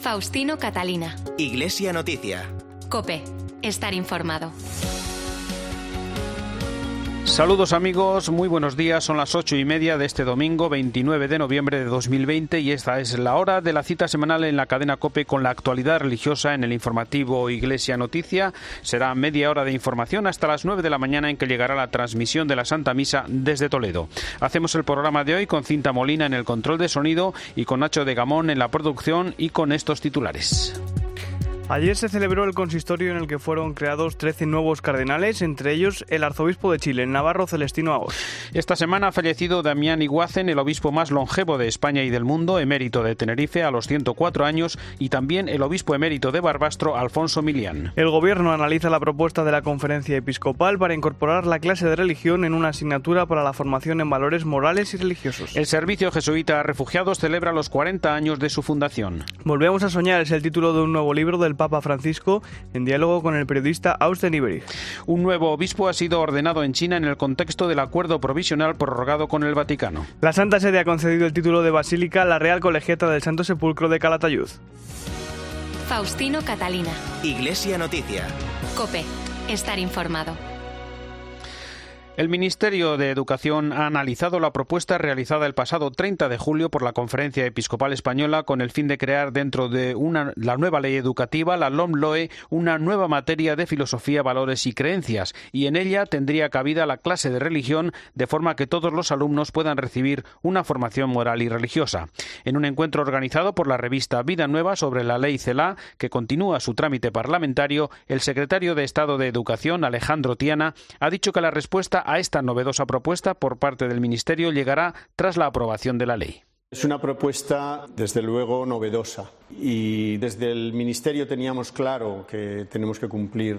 Faustino Catalina. Iglesia Noticia. Cope. Estar informado. Saludos amigos, muy buenos días. Son las ocho y media de este domingo 29 de noviembre de 2020 y esta es la hora de la cita semanal en la cadena COPE con la actualidad religiosa en el informativo Iglesia Noticia. Será media hora de información hasta las nueve de la mañana en que llegará la transmisión de la Santa Misa desde Toledo. Hacemos el programa de hoy con Cinta Molina en el control de sonido y con Nacho de Gamón en la producción y con estos titulares. Ayer se celebró el consistorio en el que fueron creados 13 nuevos cardenales, entre ellos el arzobispo de Chile, Navarro Celestino Agos. Esta semana ha fallecido Damián Iguacen, el obispo más longevo de España y del mundo, emérito de Tenerife a los 104 años, y también el obispo emérito de Barbastro, Alfonso Milián. El gobierno analiza la propuesta de la conferencia episcopal para incorporar la clase de religión en una asignatura para la formación en valores morales y religiosos. El servicio jesuita a refugiados celebra los 40 años de su fundación. Volvemos a soñar es el título de un nuevo libro del Papa Francisco en diálogo con el periodista Austen Iberich. Un nuevo obispo ha sido ordenado en China en el contexto del acuerdo provisional prorrogado con el Vaticano. La Santa Sede ha concedido el título de basílica a la Real Colegiata del Santo Sepulcro de Calatayud. Faustino Catalina. Iglesia Noticia. Cope. Estar informado. El Ministerio de Educación ha analizado la propuesta realizada el pasado 30 de julio por la Conferencia Episcopal Española con el fin de crear dentro de la nueva ley educativa, la LOMLOE, una nueva materia de filosofía, valores y creencias, y en ella tendría cabida la clase de religión de forma que todos los alumnos puedan recibir una formación moral y religiosa. En un encuentro organizado por la revista Vida Nueva sobre la ley CELA, que continúa su trámite parlamentario, el secretario de Estado de Educación, Alejandro Tiana, ha dicho que la respuesta a esta novedosa propuesta por parte del Ministerio llegará tras la aprobación de la ley. Es una propuesta, desde luego, novedosa y desde el Ministerio teníamos claro que tenemos que cumplir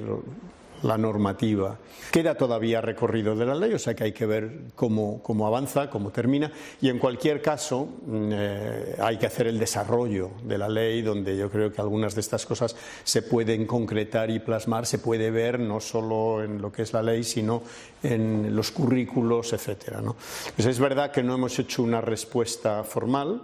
la normativa. Queda todavía recorrido de la ley, o sea que hay que ver cómo, cómo avanza, cómo termina, y en cualquier caso eh, hay que hacer el desarrollo de la ley, donde yo creo que algunas de estas cosas se pueden concretar y plasmar, se puede ver no solo en lo que es la ley, sino en los currículos, etcétera. ¿no? Pues es verdad que no hemos hecho una respuesta formal,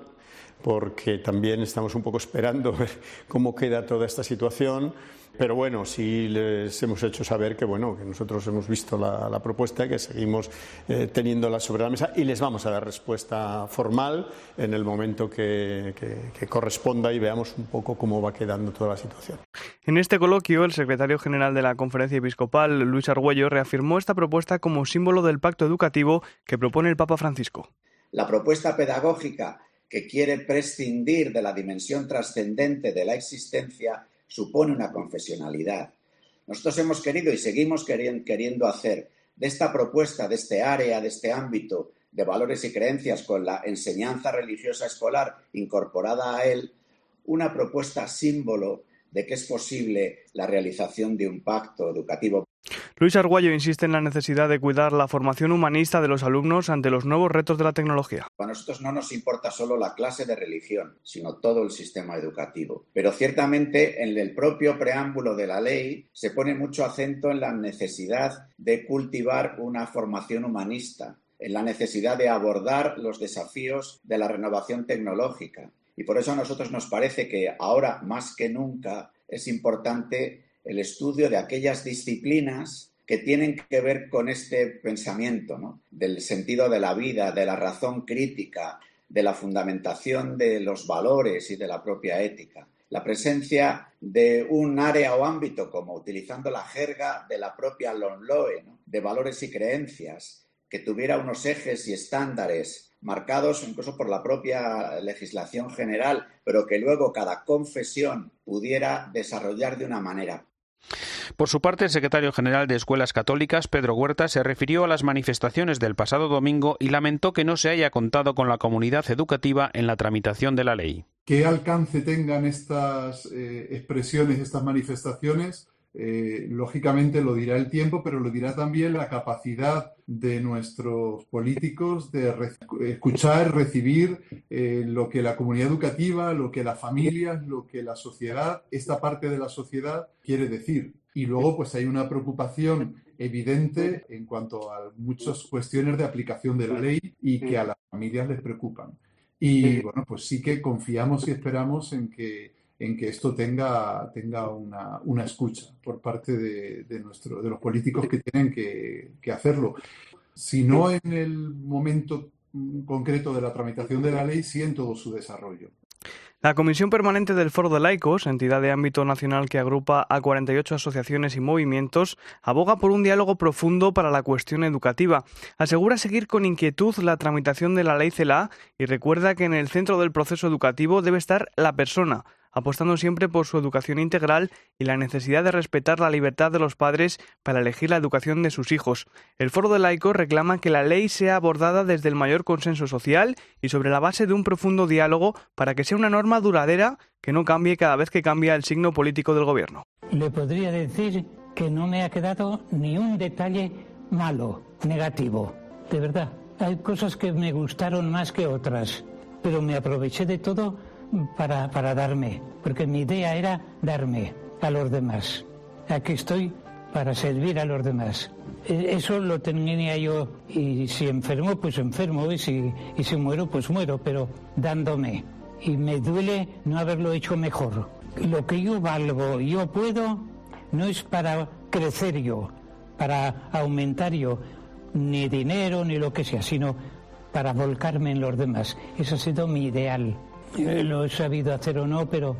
porque también estamos un poco esperando ver cómo queda toda esta situación pero bueno, sí les hemos hecho saber que bueno, que nosotros hemos visto la, la propuesta, que seguimos eh, teniéndola sobre la mesa y les vamos a dar respuesta formal en el momento que, que, que corresponda y veamos un poco cómo va quedando toda la situación. En este coloquio, el secretario general de la Conferencia Episcopal, Luis Argüello, reafirmó esta propuesta como símbolo del pacto educativo que propone el Papa Francisco. La propuesta pedagógica que quiere prescindir de la dimensión trascendente de la existencia supone una confesionalidad. Nosotros hemos querido y seguimos queriendo hacer de esta propuesta, de este área, de este ámbito de valores y creencias con la enseñanza religiosa escolar incorporada a él, una propuesta símbolo de que es posible la realización de un pacto educativo. Luis Arguello insiste en la necesidad de cuidar la formación humanista de los alumnos ante los nuevos retos de la tecnología. A nosotros no nos importa solo la clase de religión, sino todo el sistema educativo. Pero ciertamente en el propio preámbulo de la ley se pone mucho acento en la necesidad de cultivar una formación humanista, en la necesidad de abordar los desafíos de la renovación tecnológica. Y por eso a nosotros nos parece que ahora más que nunca es importante el estudio de aquellas disciplinas que tienen que ver con este pensamiento, del sentido de la vida, de la razón crítica, de la fundamentación de los valores y de la propia ética. La presencia de un área o ámbito, como utilizando la jerga de la propia Lonloe, de valores y creencias, que tuviera unos ejes y estándares marcados incluso por la propia legislación general, pero que luego cada confesión pudiera desarrollar de una manera. Por su parte, el secretario general de Escuelas Católicas, Pedro Huerta, se refirió a las manifestaciones del pasado domingo y lamentó que no se haya contado con la comunidad educativa en la tramitación de la ley. ¿Qué alcance tengan estas eh, expresiones, estas manifestaciones? Eh, lógicamente lo dirá el tiempo, pero lo dirá también la capacidad de nuestros políticos de re escuchar, recibir eh, lo que la comunidad educativa, lo que las familias, lo que la sociedad, esta parte de la sociedad quiere decir. Y luego, pues hay una preocupación evidente en cuanto a muchas cuestiones de aplicación de la ley y que a las familias les preocupan. Y bueno, pues sí que confiamos y esperamos en que en que esto tenga, tenga una, una escucha por parte de, de, nuestro, de los políticos que tienen que, que hacerlo. Si no en el momento concreto de la tramitación de la ley, sí en todo su desarrollo. La Comisión Permanente del Foro de Laicos, entidad de ámbito nacional que agrupa a 48 asociaciones y movimientos, aboga por un diálogo profundo para la cuestión educativa. Asegura seguir con inquietud la tramitación de la ley CELA y recuerda que en el centro del proceso educativo debe estar la persona, apostando siempre por su educación integral y la necesidad de respetar la libertad de los padres para elegir la educación de sus hijos. El Foro de Laicos reclama que la ley sea abordada desde el mayor consenso social y sobre la base de un profundo diálogo para que sea una norma duradera que no cambie cada vez que cambia el signo político del gobierno. Le podría decir que no me ha quedado ni un detalle malo, negativo. De verdad, hay cosas que me gustaron más que otras, pero me aproveché de todo para, para darme, porque mi idea era darme a los demás. Aquí estoy para servir a los demás. E, eso lo tenía yo y si enfermo, pues enfermo y si, y si muero, pues muero, pero dándome. Y me duele no haberlo hecho mejor. Lo que yo valgo, yo puedo, no es para crecer yo, para aumentar yo, ni dinero ni lo que sea, sino para volcarme en los demás. Ese ha sido mi ideal. Eh, lo he sabido hacer o no, pero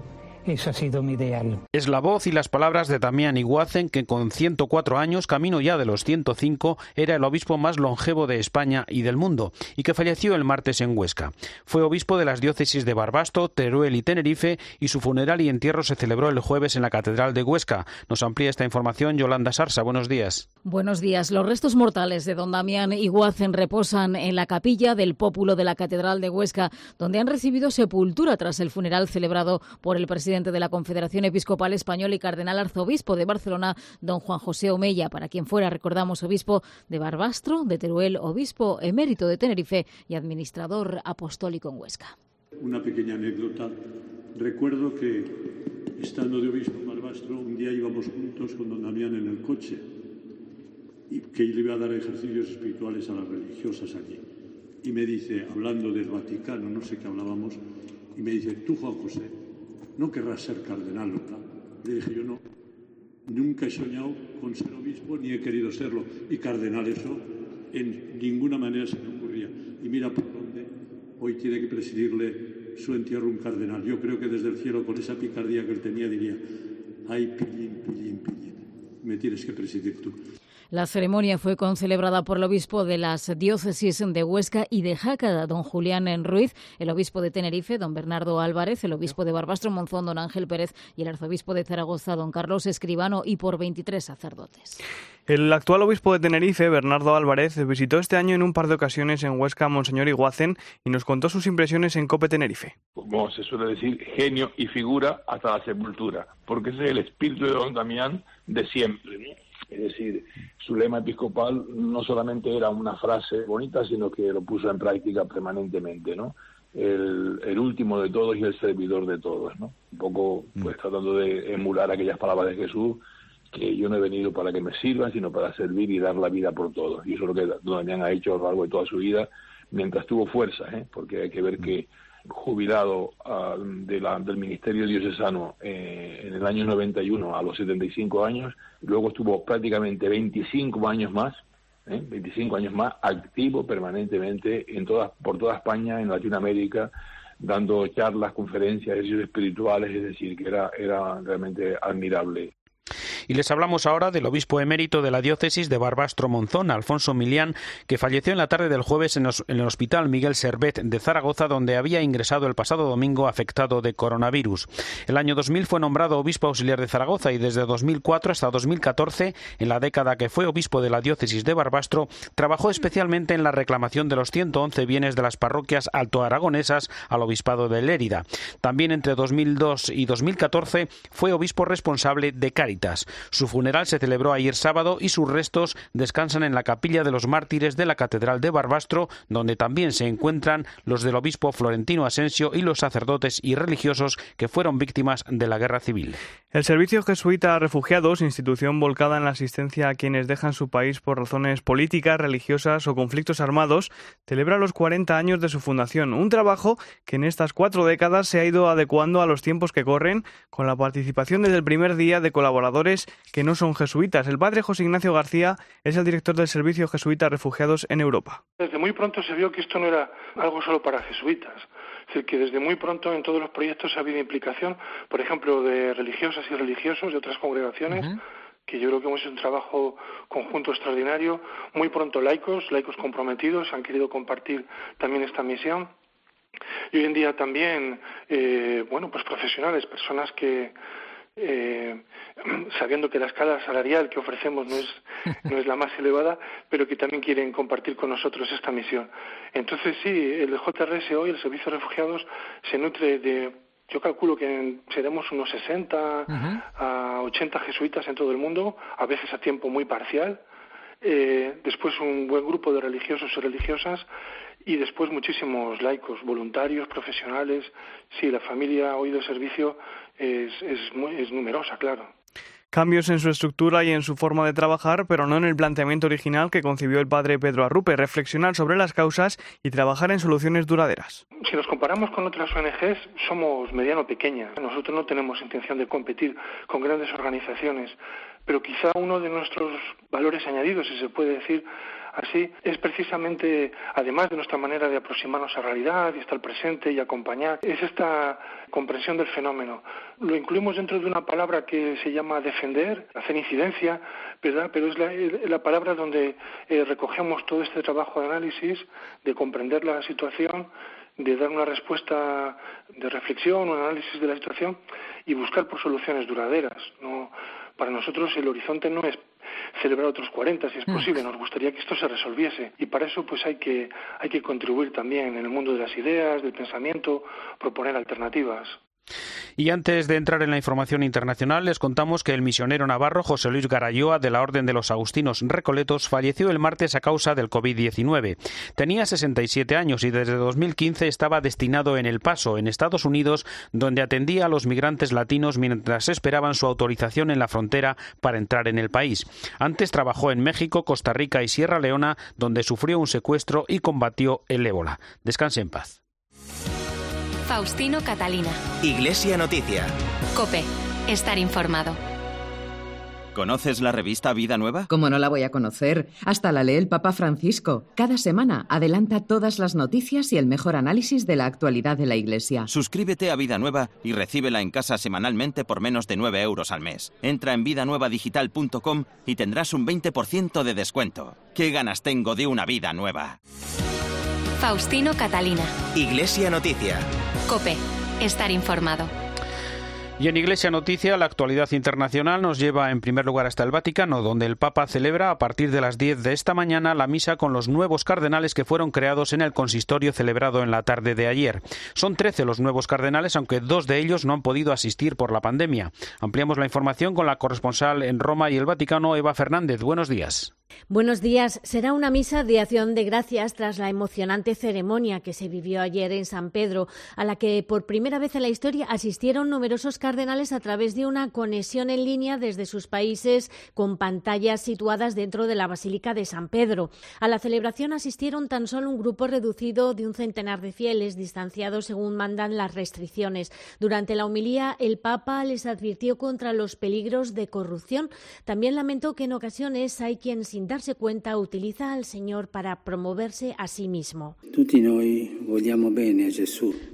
ese ha sido mi ideal. Es la voz y las palabras de Damián Iguacen, que con 104 años, camino ya de los 105, era el obispo más longevo de España y del mundo, y que falleció el martes en Huesca. Fue obispo de las diócesis de Barbasto, Teruel y Tenerife, y su funeral y entierro se celebró el jueves en la Catedral de Huesca. Nos amplía esta información Yolanda Sarsa. Buenos días. Buenos días. Los restos mortales de don Damián Iguacen reposan en la capilla del Pópulo de la Catedral de Huesca, donde han recibido sepultura tras el funeral celebrado por el presidente de la Confederación Episcopal Española y cardenal arzobispo de Barcelona, don Juan José Omella, para quien fuera, recordamos, obispo de Barbastro, de Teruel, obispo emérito de Tenerife y administrador apostólico en Huesca. Una pequeña anécdota. Recuerdo que, estando de obispo en Barbastro, un día íbamos juntos con don Damián en el coche y que le iba a dar ejercicios espirituales a las religiosas allí. Y me dice, hablando del Vaticano, no sé qué hablábamos, y me dice, tú, Juan José, no querrás ser cardenal, ¿verdad? Le dije yo no. Nunca he soñado con ser obispo ni he querido serlo. Y cardenal eso en ninguna manera se me ocurría. Y mira por dónde hoy tiene que presidirle su entierro un cardenal. Yo creo que desde el cielo, con esa picardía que él tenía, diría, ay, pillín, pillín, pillín, me tienes que presidir tú. La ceremonia fue concelebrada por el obispo de las diócesis de Huesca y de Jácada, don Julián Ruiz, el obispo de Tenerife, don Bernardo Álvarez, el obispo de Barbastro Monzón, don Ángel Pérez, y el arzobispo de Zaragoza, don Carlos Escribano, y por 23 sacerdotes. El actual obispo de Tenerife, Bernardo Álvarez, visitó este año en un par de ocasiones en Huesca a Monseñor Iguacen y nos contó sus impresiones en Cope Tenerife. Como se suele decir, genio y figura hasta la sepultura, porque ese es el espíritu de don Damián de siempre. Es decir, su lema episcopal no solamente era una frase bonita, sino que lo puso en práctica permanentemente, ¿no? El, último de todos y el servidor de todos, ¿no? Un poco, pues, mm. tratando de emular aquellas palabras de Jesús, que yo no he venido para que me sirvan, sino para servir y dar la vida por todos. Y eso es lo que Don Damián ha hecho a lo largo de toda su vida, mientras tuvo fuerza, ¿eh? Porque hay que ver que jubilado uh, de la, del Ministerio Diocesano eh, en el año 91 a los 75 años, luego estuvo prácticamente 25 años más, ¿eh? 25 años más activo permanentemente en todas, por toda España, en Latinoamérica, dando charlas, conferencias, ejercicios espirituales, es decir, que era, era realmente admirable. Y les hablamos ahora del obispo emérito de la diócesis de Barbastro Monzón, Alfonso Milián, que falleció en la tarde del jueves en, el Hospital Miguel Servet de Zaragoza, donde había ingresado el pasado domingo afectado de coronavirus. El año 2000 fue nombrado obispo auxiliar de Zaragoza y desde 2004 hasta 2014, en la década que fue obispo de la diócesis de Barbastro, trabajó especialmente en la reclamación de los 111 bienes de las parroquias altoaragonesas al obispado de Lérida. También entre 2002 y 2014 fue obispo responsable de Cáritas. Su funeral se celebró ayer sábado y sus restos descansan en la capilla de los mártires de la Catedral de Barbastro, donde también se encuentran los del obispo Florentino Asensio y los sacerdotes y religiosos que fueron víctimas de la guerra civil. El Servicio Jesuita a Refugiados, institución volcada en la asistencia a quienes dejan su país por razones políticas, religiosas o conflictos armados, celebra los 40 años de su fundación, un trabajo que en estas cuatro décadas se ha ido adecuando a los tiempos que corren, con la participación desde el primer día de colaboradores que no son jesuitas. El padre José Ignacio García es el director del Servicio Jesuita Refugiados en Europa. Desde muy pronto se vio que esto no era algo solo para jesuitas es decir, que desde muy pronto en todos los proyectos ha habido implicación, por ejemplo, de religiosas y religiosos de otras congregaciones, que yo creo que hemos hecho un trabajo conjunto extraordinario. Muy pronto laicos, laicos comprometidos, han querido compartir también esta misión. Y hoy en día también, eh, bueno, pues profesionales, personas que, eh, sabiendo que la escala salarial que ofrecemos no es, no es la más elevada, pero que también quieren compartir con nosotros esta misión. Entonces, sí, el JRS hoy, el Servicio de Refugiados, se nutre de, yo calculo que seremos unos 60 a 80 jesuitas en todo el mundo, a veces a tiempo muy parcial, eh, después un buen grupo de religiosos y religiosas y después muchísimos laicos, voluntarios, profesionales. Sí, la familia hoy del servicio es, es, numerosa, claro. Cambios en su estructura y en su forma de trabajar, pero no en el planteamiento original que concibió el padre Pedro Arrupe, reflexionar sobre las causas y trabajar en soluciones duraderas. Si nos comparamos con otras ONGs, somos mediano pequeñas. Nosotros no tenemos intención de competir con grandes organizaciones, pero quizá uno de nuestros valores añadidos, si se puede decir, así es precisamente, además de nuestra manera de aproximarnos a realidad y estar presente y acompañar, es esta comprensión del fenómeno. Lo incluimos dentro de una palabra que se llama defender, hacer incidencia, ¿verdad? pero es la, palabra donde eh, recogemos todo este trabajo de análisis, de comprender la situación de dar una respuesta de reflexión, un análisis de la situación y buscar por soluciones duraderas. No, para nosotros el horizonte no es celebrar otros 40 si es mm. posible. Nos gustaría que esto se resolviese y para eso pues hay que, hay que contribuir también en el mundo de las ideas, del pensamiento, proponer alternativas. Y antes de entrar en la información internacional, les contamos que el misionero navarro José Luis Garayoa de la Orden de los Agustinos Recoletos falleció el martes a causa del COVID-19. Tenía 67 años y desde 2015 estaba destinado en El Paso, en Estados Unidos, donde atendía a los migrantes latinos mientras esperaban su autorización en la frontera para entrar en el país. Antes trabajó en México, Costa Rica y Sierra Leona, donde sufrió un secuestro y combatió el ébola. Descanse en paz. Faustino Catalina. Iglesia Noticia. Cope. Estar informado. ¿Conoces la revista Vida Nueva? ¿Cómo no la voy a conocer? Hasta la lee el Papa Francisco. Cada semana adelanta todas las noticias y el mejor análisis de la actualidad de la Iglesia. Suscríbete a Vida Nueva y recíbela en casa semanalmente por menos de 9 euros al mes. Entra en vidanuevadigital.com y tendrás un 20% de descuento. ¿Qué ganas tengo de una vida nueva? Faustino Catalina. Iglesia Noticia. Cope. Estar informado. Y en Iglesia Noticia, la actualidad internacional nos lleva en primer lugar hasta el Vaticano, donde el Papa celebra a partir de las 10 de esta mañana la misa con los nuevos cardenales que fueron creados en el consistorio celebrado en la tarde de ayer. Son 13 los nuevos cardenales, aunque dos de ellos no han podido asistir por la pandemia. Ampliamos la información con la corresponsal en Roma y el Vaticano, Eva Fernández. Buenos días. Buenos días. Será una misa de acción de gracias tras la emocionante ceremonia que se vivió ayer en San Pedro, a la que por primera vez en la historia asistieron numerosos cardenales a través de una conexión en línea desde sus países con pantallas situadas dentro de la Basílica de San Pedro. A la celebración asistieron tan solo un grupo reducido de un centenar de fieles, distanciados según mandan las restricciones. Durante la homilía, el Papa les advirtió contra los peligros de corrupción. También lamentó que en ocasiones hay quien sin darse cuenta, utiliza al Señor para promoverse a sí mismo.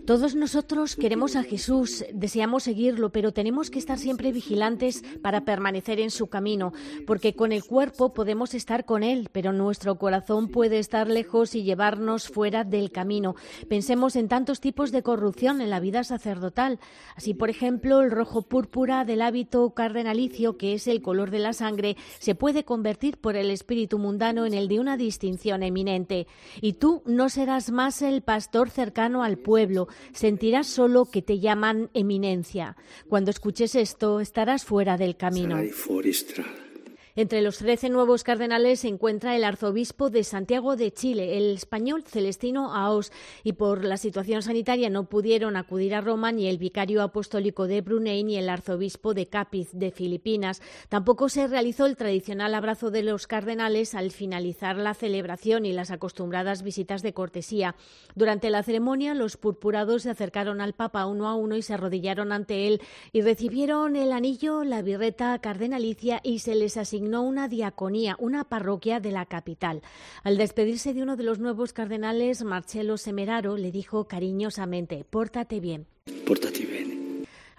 Todos nosotros queremos a Jesús, deseamos seguirlo, pero tenemos que estar siempre vigilantes para permanecer en su camino, porque con el cuerpo podemos estar con Él, pero nuestro corazón puede estar lejos y llevarnos fuera del camino. Pensemos en tantos tipos de corrupción en la vida sacerdotal. Así, por ejemplo, el rojo púrpura del hábito cardenalicio, que es el color de la sangre, se puede convertir por el espíritu mundano en el de una distinción eminente. Y tú no serás más el pastor cercano al pueblo, sentirás solo que te llaman eminencia. Cuando escuches esto, estarás fuera del camino. Entre los trece nuevos cardenales se encuentra el arzobispo de Santiago de Chile, el español Celestino Aos, y por la situación sanitaria no pudieron acudir a Roma ni el vicario apostólico de Brunei ni el arzobispo de Capiz de Filipinas. Tampoco se realizó el tradicional abrazo de los cardenales al finalizar la celebración y las acostumbradas visitas de cortesía. Durante la ceremonia, los purpurados se acercaron al Papa uno a uno y se arrodillaron ante él y recibieron el anillo, la birreta cardenalicia y se les asignó una diaconía, una parroquia de la capital. Al despedirse de uno de los nuevos cardenales, Marcelo Semeraro le dijo cariñosamente, pórtate bien. Pórtate bien.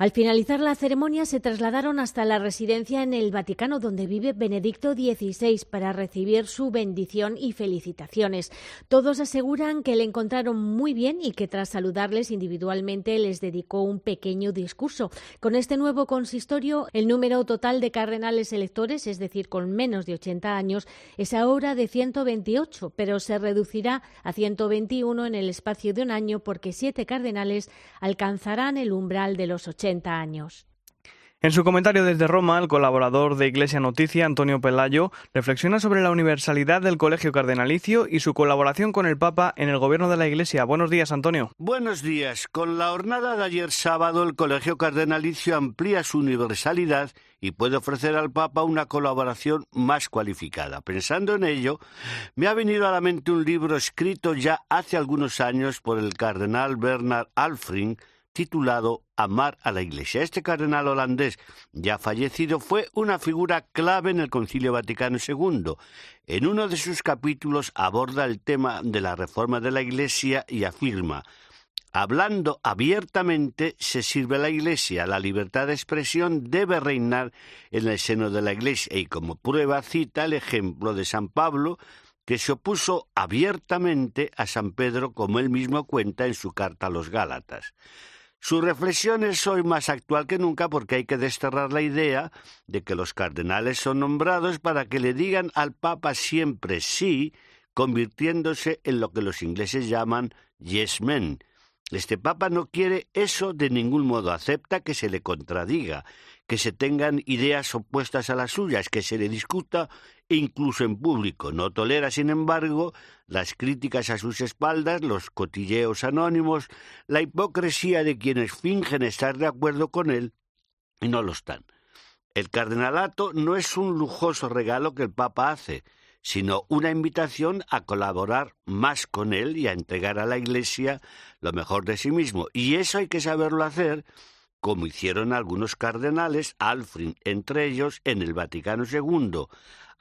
Al finalizar la ceremonia se trasladaron hasta la residencia en el Vaticano donde vive Benedicto XVI para recibir su bendición y felicitaciones. Todos aseguran que le encontraron muy bien y que tras saludarles individualmente les dedicó un pequeño discurso. Con este nuevo consistorio, el número total de cardenales electores, es decir, con menos de 80 años, es ahora de 128, pero se reducirá a 121 en el espacio de un año porque siete cardenales alcanzarán el umbral de los 80 años. En su comentario desde Roma, el colaborador de Iglesia Noticia, Antonio Pelayo, reflexiona sobre la universalidad del colegio cardenalicio y su colaboración con el Papa en el gobierno de la Iglesia. Buenos días, Antonio. Buenos días. Con la jornada de ayer sábado, el colegio cardenalicio amplía su universalidad y puede ofrecer al Papa una colaboración más cualificada. Pensando en ello, me ha venido a la mente un libro escrito ya hace algunos años por el cardenal Bernard Alfring, titulado Amar a la Iglesia. Este cardenal holandés, ya fallecido, fue una figura clave en el Concilio Vaticano II. En uno de sus capítulos aborda el tema de la reforma de la Iglesia y afirma Hablando abiertamente se sirve la Iglesia. La libertad de expresión debe reinar en el seno de la Iglesia. Y como prueba cita el ejemplo de San Pablo, que se opuso abiertamente a San Pedro, como él mismo cuenta en su carta a los Gálatas. Su reflexión es hoy más actual que nunca porque hay que desterrar la idea de que los cardenales son nombrados para que le digan al Papa siempre sí, convirtiéndose en lo que los ingleses llaman yes men. Este Papa no quiere eso de ningún modo, acepta que se le contradiga, que se tengan ideas opuestas a las suyas, que se le discuta incluso en público. No tolera, sin embargo, las críticas a sus espaldas, los cotilleos anónimos, la hipocresía de quienes fingen estar de acuerdo con él y no lo están. El cardenalato no es un lujoso regalo que el Papa hace, sino una invitación a colaborar más con él y a entregar a la Iglesia lo mejor de sí mismo. Y eso hay que saberlo hacer como hicieron algunos cardenales, Alfred entre ellos, en el Vaticano II,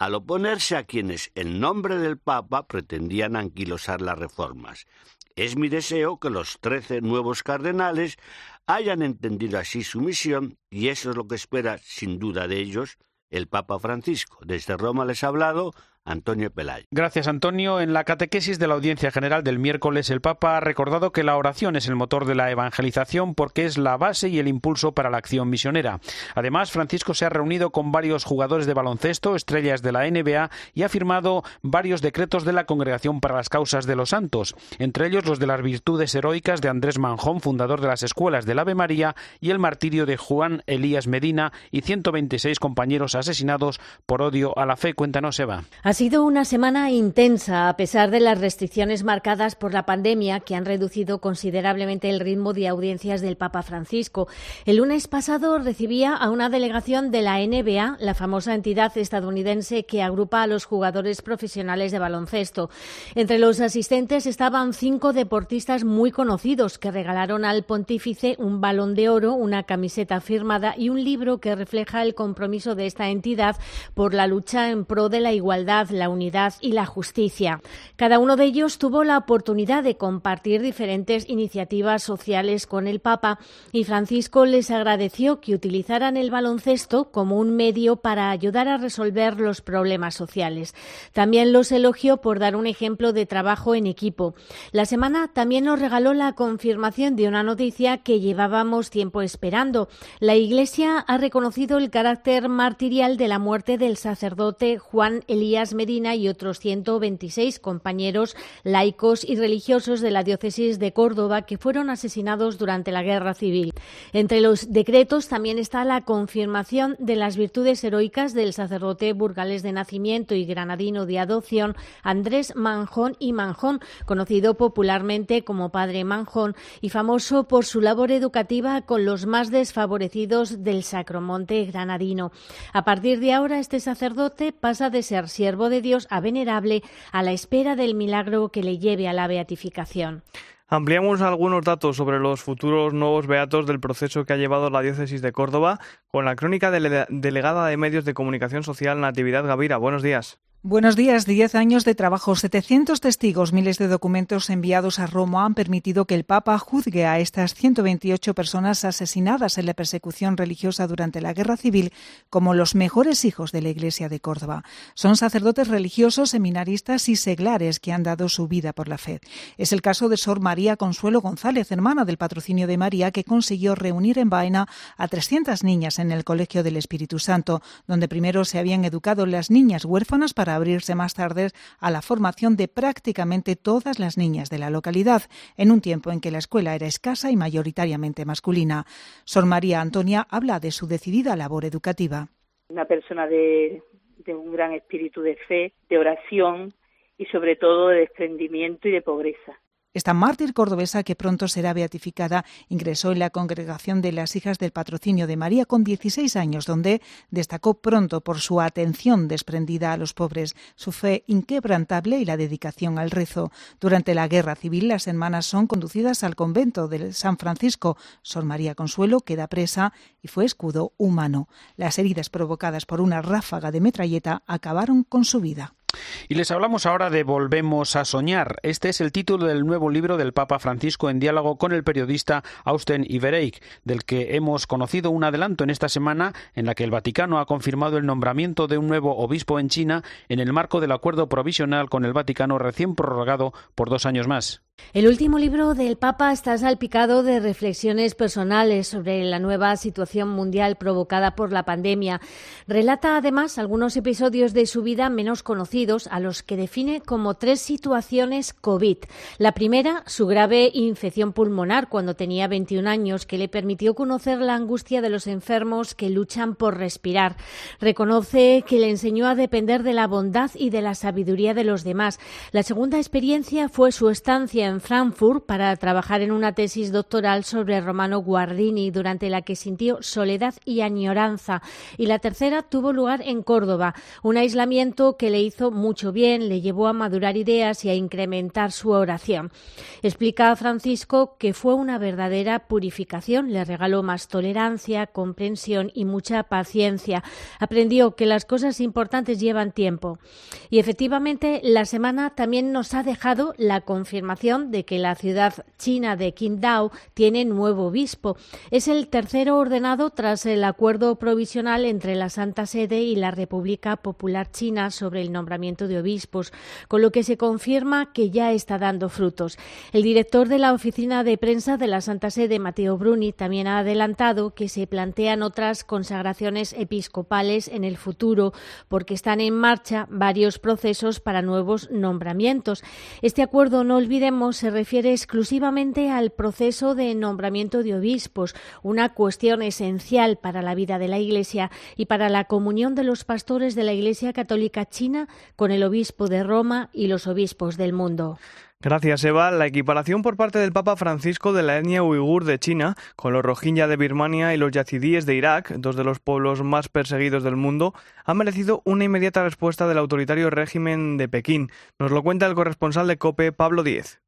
al oponerse a quienes, en nombre del Papa, pretendían anquilosar las reformas. Es mi deseo que los trece nuevos cardenales hayan entendido así su misión, y eso es lo que espera, sin duda de ellos, el Papa Francisco. Desde Roma les ha hablado Antonio Pelayo. Gracias, Antonio. En la catequesis de la Audiencia General del miércoles, el Papa ha recordado que la oración es el motor de la evangelización porque es la base y el impulso para la acción misionera. Además, Francisco se ha reunido con varios jugadores de baloncesto, estrellas de la NBA, y ha firmado varios decretos de la Congregación para las Causas de los Santos, entre ellos los de las virtudes heroicas de Andrés Manjón, fundador de las escuelas del Ave María, y el martirio de Juan Elías Medina y 126 compañeros asesinados por odio a la fe. Cuéntanos, Eva. Ha sido una semana intensa a pesar de las restricciones marcadas por la pandemia que han reducido considerablemente el ritmo de audiencias del Papa Francisco. El lunes pasado recibía a una delegación de la NBA, la famosa entidad estadounidense que agrupa a los jugadores profesionales de baloncesto. Entre los asistentes estaban cinco deportistas muy conocidos que regalaron al pontífice un balón de oro, una camiseta firmada y un libro que refleja el compromiso de esta entidad por la lucha en pro de la igualdad la unidad y la justicia. Cada uno de ellos tuvo la oportunidad de compartir diferentes iniciativas sociales con el Papa y Francisco les agradeció que utilizaran el baloncesto como un medio para ayudar a resolver los problemas sociales. También los elogió por dar un ejemplo de trabajo en equipo. La semana también nos regaló la confirmación de una noticia que llevábamos tiempo esperando. La Iglesia ha reconocido el carácter martirial de la muerte del sacerdote Juan Elías Medina y otros 126 compañeros laicos y religiosos de la diócesis de Córdoba que fueron asesinados durante la guerra civil. Entre los decretos también está la confirmación de las virtudes heroicas del sacerdote burgales de nacimiento y granadino de adopción Andrés Manjón y Manjón, conocido popularmente como Padre Manjón y famoso por su labor educativa con los más desfavorecidos del Sacromonte granadino. A partir de ahora, este sacerdote pasa de ser siervo de Dios a venerable a la espera del milagro que le lleve a la beatificación. Ampliamos algunos datos sobre los futuros nuevos beatos del proceso que ha llevado la diócesis de Córdoba con la crónica delegada de medios de comunicación social Natividad Gavira. Buenos días. Buenos días. Diez años de trabajo, 700 testigos, miles de documentos enviados a Roma han permitido que el Papa juzgue a estas 128 personas asesinadas en la persecución religiosa durante la Guerra Civil como los mejores hijos de la Iglesia de Córdoba. Son sacerdotes religiosos, seminaristas y seglares que han dado su vida por la fe. Es el caso de Sor María Consuelo González, hermana del patrocinio de María, que consiguió reunir en Baena a 300 niñas en el Colegio del Espíritu Santo, donde primero se habían educado las niñas huérfanas para abrirse más tarde a la formación de prácticamente todas las niñas de la localidad, en un tiempo en que la escuela era escasa y mayoritariamente masculina. Sor María Antonia habla de su decidida labor educativa. Una persona de, de un gran espíritu de fe, de oración y sobre todo de desprendimiento y de pobreza. Esta mártir cordobesa, que pronto será beatificada, ingresó en la congregación de las hijas del patrocinio de María con 16 años, donde destacó pronto por su atención desprendida a los pobres, su fe inquebrantable y la dedicación al rezo. Durante la guerra civil, las hermanas son conducidas al convento de San Francisco. Sor María Consuelo queda presa y fue escudo humano. Las heridas provocadas por una ráfaga de metralleta acabaron con su vida. Y les hablamos ahora de Volvemos a soñar. Este es el título del nuevo libro del Papa Francisco en diálogo con el periodista Austen Ivereik, del que hemos conocido un adelanto en esta semana en la que el Vaticano ha confirmado el nombramiento de un nuevo obispo en China en el marco del acuerdo provisional con el Vaticano recién prorrogado por dos años más. El último libro del Papa está salpicado de reflexiones personales sobre la nueva situación mundial provocada por la pandemia. Relata además algunos episodios de su vida menos conocidos, a los que define como tres situaciones COVID. La primera, su grave infección pulmonar cuando tenía 21 años, que le permitió conocer la angustia de los enfermos que luchan por respirar. Reconoce que le enseñó a depender de la bondad y de la sabiduría de los demás. La segunda experiencia fue su estancia en Frankfurt para trabajar en una tesis doctoral sobre Romano Guardini, durante la que sintió soledad y añoranza. Y la tercera tuvo lugar en Córdoba, un aislamiento que le hizo mucho bien, le llevó a madurar ideas y a incrementar su oración. Explica Francisco que fue una verdadera purificación, le regaló más tolerancia, comprensión y mucha paciencia. Aprendió que las cosas importantes llevan tiempo. Y efectivamente, la semana también nos ha dejado la confirmación de que la ciudad china de Qingdao tiene nuevo obispo. Es el tercero ordenado tras el acuerdo provisional entre la Santa Sede y la República Popular China sobre el nombramiento de obispos, con lo que se confirma que ya está dando frutos. El director de la oficina de prensa de la Santa Sede, Mateo Bruni, también ha adelantado que se plantean otras consagraciones episcopales en el futuro, porque están en marcha varios procesos para nuevos nombramientos. Este acuerdo, no olvidemos, se refiere exclusivamente al proceso de nombramiento de obispos, una cuestión esencial para la vida de la Iglesia y para la comunión de los pastores de la Iglesia Católica China con el obispo de Roma y los obispos del mundo. Gracias, Eva. La equiparación por parte del Papa Francisco de la etnia uigur de China con los rohingya de Birmania y los yazidíes de Irak, dos de los pueblos más perseguidos del mundo, ha merecido una inmediata respuesta del autoritario régimen de Pekín. Nos lo cuenta el corresponsal de COPE, Pablo Díez.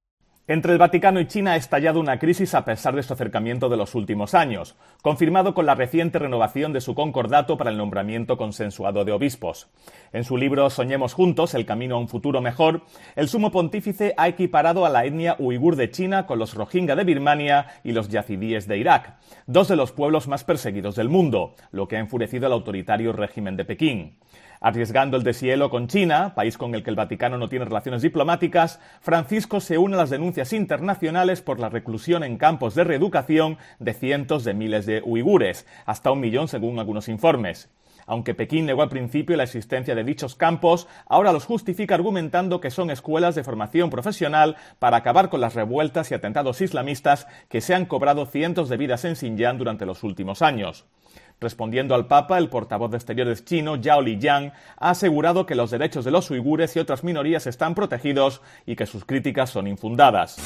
Entre el Vaticano y China ha estallado una crisis a pesar de su acercamiento de los últimos años, confirmado con la reciente renovación de su concordato para el nombramiento consensuado de obispos. En su libro Soñemos juntos, el camino a un futuro mejor, el sumo pontífice ha equiparado a la etnia uigur de China con los rohingya de Birmania y los yazidíes de Irak, dos de los pueblos más perseguidos del mundo, lo que ha enfurecido al autoritario régimen de Pekín. Arriesgando el deshielo con China, país con el que el Vaticano no tiene relaciones diplomáticas, Francisco se une a las denuncias internacionales por la reclusión en campos de reeducación de cientos de miles de uigures, hasta un millón según algunos informes. Aunque Pekín negó al principio la existencia de dichos campos, ahora los justifica argumentando que son escuelas de formación profesional para acabar con las revueltas y atentados islamistas que se han cobrado cientos de vidas en Xinjiang durante los últimos años. Respondiendo al Papa, el portavoz de Exteriores chino, Yao Lijiang, ha asegurado que los derechos de los uigures y otras minorías están protegidos y que sus críticas son infundadas.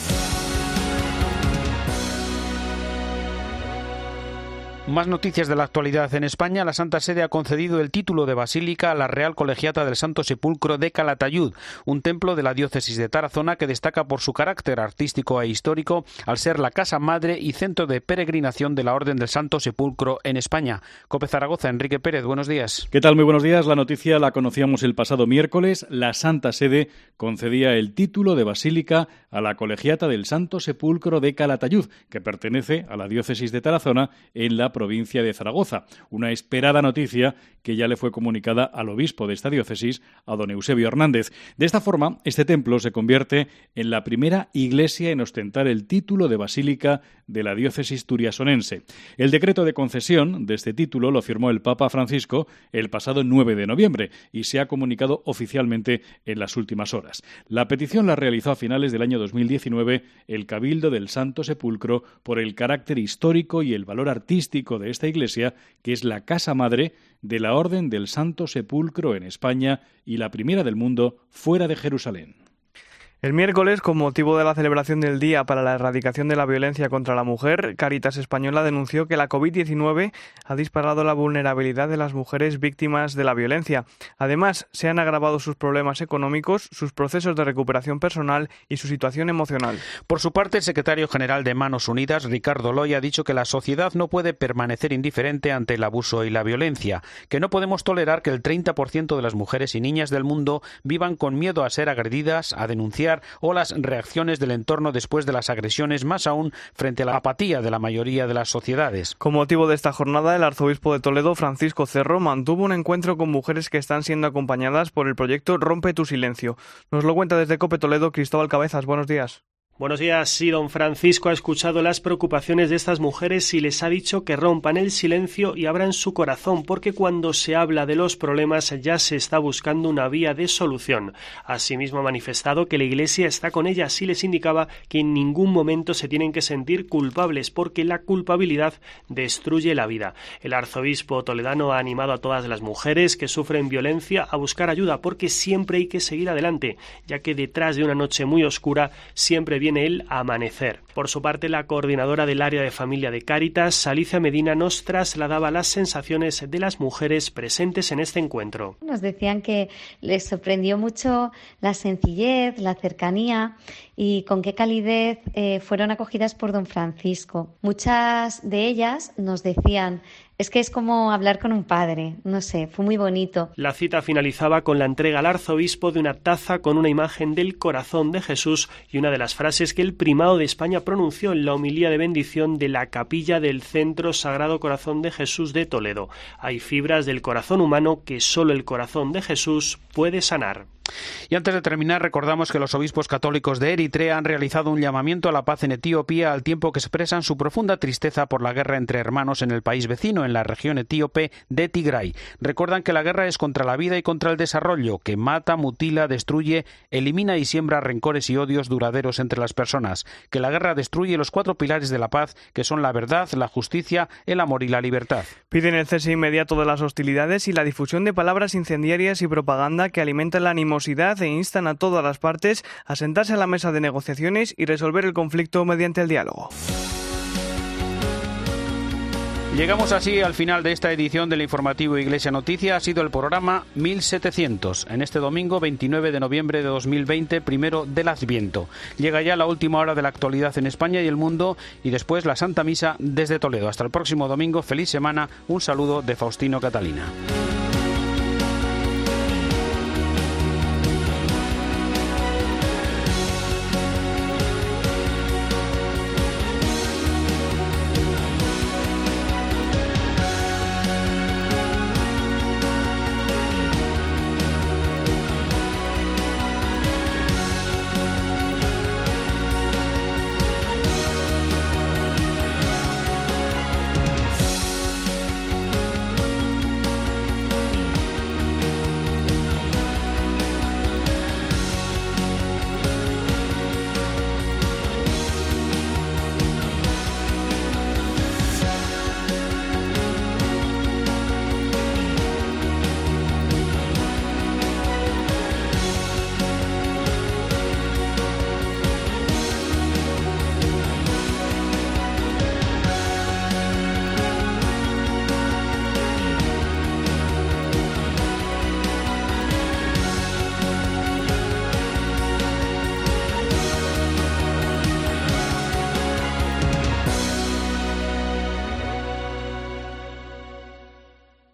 Más noticias de la actualidad en España. La Santa Sede ha concedido el título de basílica a la Real Colegiata del Santo Sepulcro de Calatayud, un templo de la diócesis de Tarazona que destaca por su carácter artístico e histórico al ser la casa madre y centro de peregrinación de la Orden del Santo Sepulcro en España. Cope Zaragoza, Enrique Pérez, buenos días. ¿Qué tal? Muy buenos días. La noticia la conocíamos el pasado miércoles. La Santa Sede concedía el título de basílica a la Colegiata del Santo Sepulcro de Calatayud, que pertenece a la diócesis de Tarazona en la provincia de Zaragoza. Una esperada noticia que ya le fue comunicada al obispo de esta diócesis, a don Eusebio Hernández. De esta forma, este templo se convierte en la primera iglesia en ostentar el título de basílica de la diócesis turiasonense. El decreto de concesión de este título lo firmó el Papa Francisco el pasado 9 de noviembre y se ha comunicado oficialmente en las últimas horas. La petición la realizó a finales del año 2019 el Cabildo del Santo Sepulcro por el carácter histórico y el valor artístico de esta iglesia, que es la casa madre de la Orden del Santo Sepulcro en España y la primera del mundo fuera de Jerusalén. El miércoles, con motivo de la celebración del Día para la Erradicación de la Violencia contra la Mujer, Caritas Española denunció que la COVID-19 ha disparado la vulnerabilidad de las mujeres víctimas de la violencia. Además, se han agravado sus problemas económicos, sus procesos de recuperación personal y su situación emocional. Por su parte, el secretario general de Manos Unidas, Ricardo Loy, ha dicho que la sociedad no puede permanecer indiferente ante el abuso y la violencia, que no podemos tolerar que el 30% de las mujeres y niñas del mundo vivan con miedo a ser agredidas, a denunciar o las reacciones del entorno después de las agresiones, más aún frente a la apatía de la mayoría de las sociedades. Con motivo de esta jornada, el arzobispo de Toledo, Francisco Cerro, mantuvo un encuentro con mujeres que están siendo acompañadas por el proyecto Rompe tu silencio. Nos lo cuenta desde Cope Toledo Cristóbal Cabezas. Buenos días. Buenos días. Sí, don Francisco ha escuchado las preocupaciones de estas mujeres y les ha dicho que rompan el silencio y abran su corazón, porque cuando se habla de los problemas ya se está buscando una vía de solución. Asimismo ha manifestado que la Iglesia está con ellas y les indicaba que en ningún momento se tienen que sentir culpables, porque la culpabilidad destruye la vida. El arzobispo toledano ha animado a todas las mujeres que sufren violencia a buscar ayuda, porque siempre hay que seguir adelante, ya que detrás de una noche muy oscura siempre viene viene el amanecer. Por su parte, la coordinadora del área de familia de Cáritas, Alicia Medina, nos trasladaba las sensaciones de las mujeres presentes en este encuentro. Nos decían que les sorprendió mucho la sencillez, la cercanía y con qué calidez eh, fueron acogidas por don Francisco. Muchas de ellas nos decían es que es como hablar con un padre, no sé, fue muy bonito. La cita finalizaba con la entrega al arzobispo de una taza con una imagen del corazón de Jesús y una de las frases que el primado de España pronunció en la homilía de bendición de la capilla del Centro Sagrado Corazón de Jesús de Toledo. Hay fibras del corazón humano que solo el corazón de Jesús puede sanar. Y antes de terminar, recordamos que los obispos católicos de Eritrea han realizado un llamamiento a la paz en Etiopía al tiempo que expresan su profunda tristeza por la guerra entre hermanos en el país vecino, en la región etíope de Tigray. Recuerdan que la guerra es contra la vida y contra el desarrollo, que mata, mutila, destruye, elimina y siembra rencores y odios duraderos entre las personas, que la guerra destruye los cuatro pilares de la paz, que son la verdad, la justicia, el amor y la libertad. Piden el cese inmediato de las hostilidades y la difusión de palabras incendiarias y propaganda que alimentan el e instan a todas las partes a sentarse a la mesa de negociaciones y resolver el conflicto mediante el diálogo. Llegamos así al final de esta edición del informativo Iglesia Noticia. Ha sido el programa 1700, en este domingo 29 de noviembre de 2020, primero del Adviento. Llega ya la última hora de la actualidad en España y el mundo y después la Santa Misa desde Toledo. Hasta el próximo domingo, feliz semana, un saludo de Faustino Catalina.